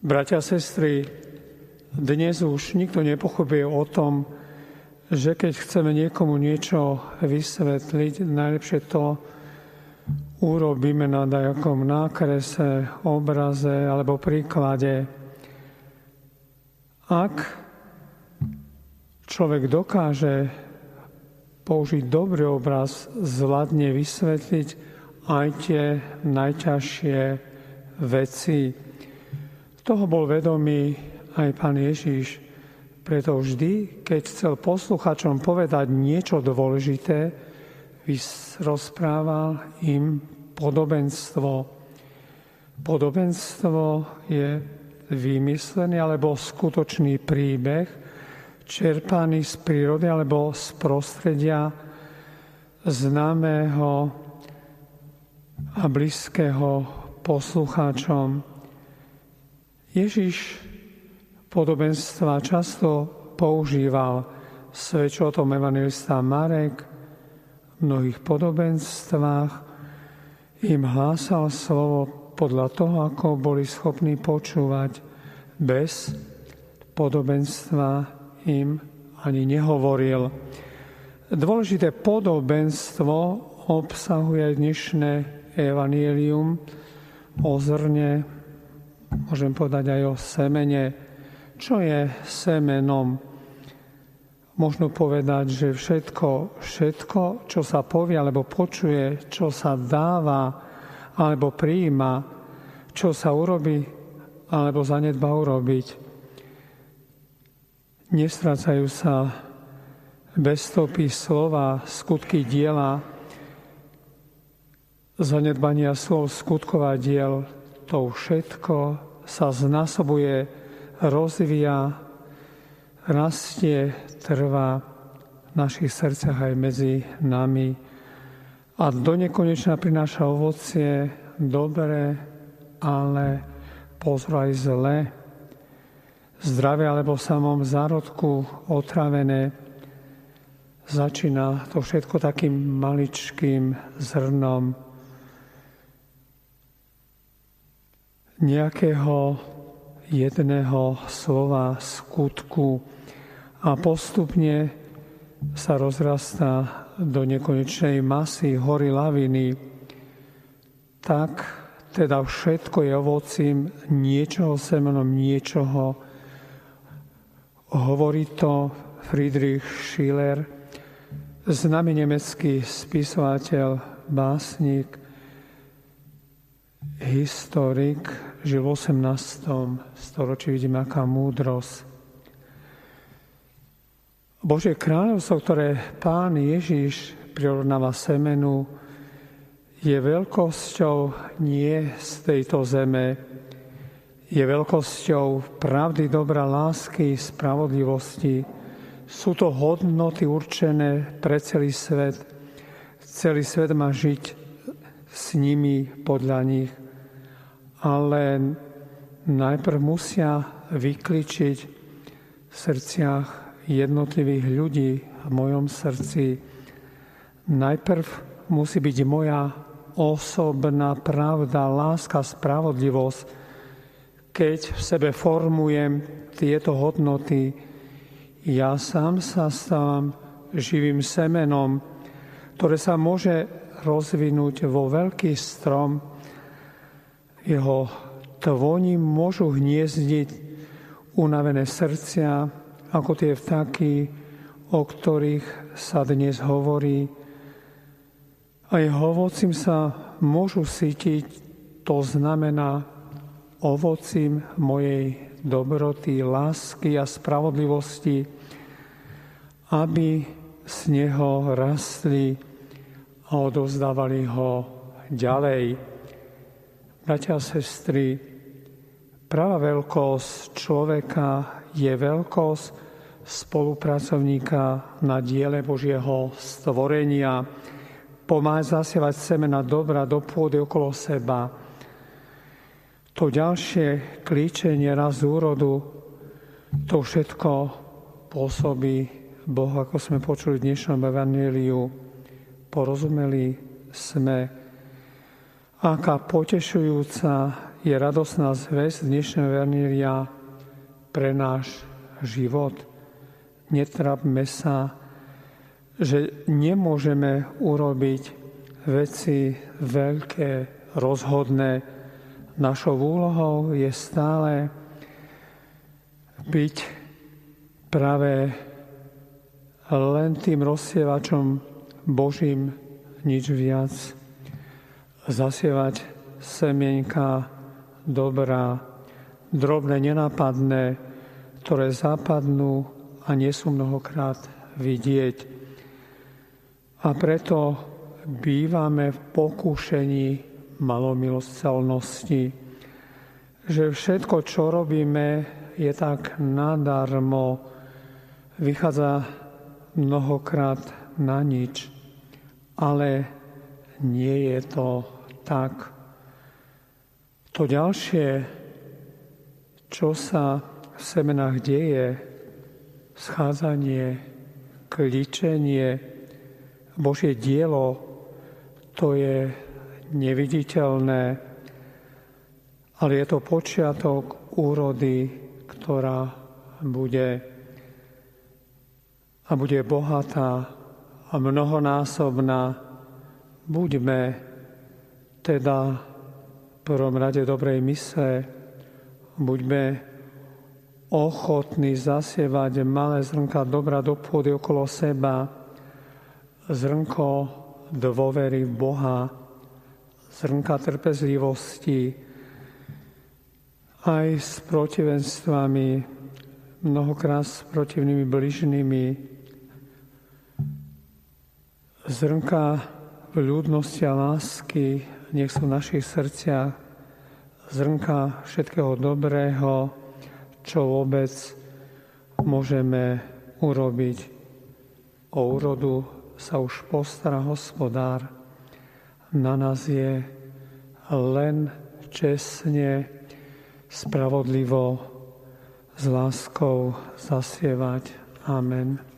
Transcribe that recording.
Bratia a sestry, dnes už nikto nepochopuje o tom, že keď chceme niekomu niečo vysvetliť, najlepšie to urobíme na nejakom nákrese, obraze alebo príklade. Ak človek dokáže použiť dobrý obraz, zvládne vysvetliť aj tie najťažšie veci. Toho bol vedomý aj pán Ježiš. Preto vždy, keď chcel posluchačom povedať niečo dôležité, rozprával im podobenstvo. Podobenstvo je vymyslený alebo skutočný príbeh, čerpaný z prírody alebo z prostredia známeho a blízkeho poslucháčom. Ježiš podobenstva často používal. Svedčil o tom evangelista Marek v mnohých podobenstvách. Im hlásal slovo podľa toho, ako boli schopní počúvať. Bez podobenstva im ani nehovoril. Dôležité podobenstvo obsahuje dnešné evanielium o zrne, môžem povedať aj o semene. Čo je semenom? Možno povedať, že všetko, všetko, čo sa povie alebo počuje, čo sa dáva alebo prijíma, čo sa urobí alebo zanedba urobiť, nestrácajú sa bez stopy slova, skutky diela, zanedbania slov, skutkova diel, to všetko sa znásobuje rozvíja, rastie, trvá v našich srdciach aj medzi nami a do nekonečna prináša ovocie dobré, ale pozor aj zlé, zdravé alebo v samom zárodku otravené. Začína to všetko takým maličkým zrnom nejakého jedného slova skutku a postupne sa rozrastá do nekonečnej masy hory laviny, tak teda všetko je ovocím niečoho semenom niečoho. Hovorí to Friedrich Schiller, známy nemecký spisovateľ, básnik, historik, žil v 18. storočí, vidíme, aká múdrosť. Božie kráľovstvo, ktoré pán Ježiš prirovnáva semenu, je veľkosťou nie z tejto zeme, je veľkosťou pravdy, dobra, lásky, spravodlivosti. Sú to hodnoty určené pre celý svet. Celý svet má žiť s nimi, podľa nich ale najprv musia vykličiť v srdciach jednotlivých ľudí v mojom srdci. Najprv musí byť moja osobná pravda, láska, spravodlivosť. Keď v sebe formujem tieto hodnoty, ja sám sa stávam živým semenom, ktoré sa môže rozvinúť vo veľký strom, jeho tvoním môžu hniezdiť unavené srdcia, ako tie vtáky, o ktorých sa dnes hovorí. A jeho ovocím sa môžu sítiť, to znamená ovocím mojej dobroty, lásky a spravodlivosti, aby z neho rastli a odovzdávali ho ďalej. Bratia a sestry, pravá veľkosť človeka je veľkosť spolupracovníka na diele Božieho stvorenia. Pomáha zasievať semena dobra do pôdy okolo seba. To ďalšie klíčenie raz úrodu, to všetko pôsobí Boh, ako sme počuli v dnešnom evaníliu. Porozumeli sme aká potešujúca je radosná zväz dnešného vernília pre náš život. Netrapme sa, že nemôžeme urobiť veci veľké, rozhodné. Našou úlohou je stále byť práve len tým rozsievačom Božím nič viac. Zasievať semienka dobrá, drobné, nenápadné, ktoré zapadnú a nie sú mnohokrát vidieť. A preto bývame v pokúšení malomilostelnosti, že všetko, čo robíme, je tak nadarmo, vychádza mnohokrát na nič, ale nie je to tak. To ďalšie, čo sa v semenách deje, schádzanie, kličenie, Božie dielo, to je neviditeľné, ale je to počiatok úrody, ktorá bude a bude bohatá a mnohonásobná. Buďme teda prvom rade dobrej mysle buďme ochotní zasievať malé zrnka dobra do pôdy okolo seba, zrnko dôvery v Boha, zrnka trpezlivosti, aj s protivenstvami, mnohokrát s protivnými bližnými, zrnka v ľudnosti a lásky, nech sú v našich srdciach zrnka všetkého dobrého, čo vôbec môžeme urobiť. O úrodu sa už postará hospodár. Na nás je len čestne, spravodlivo, s láskou zasievať. Amen.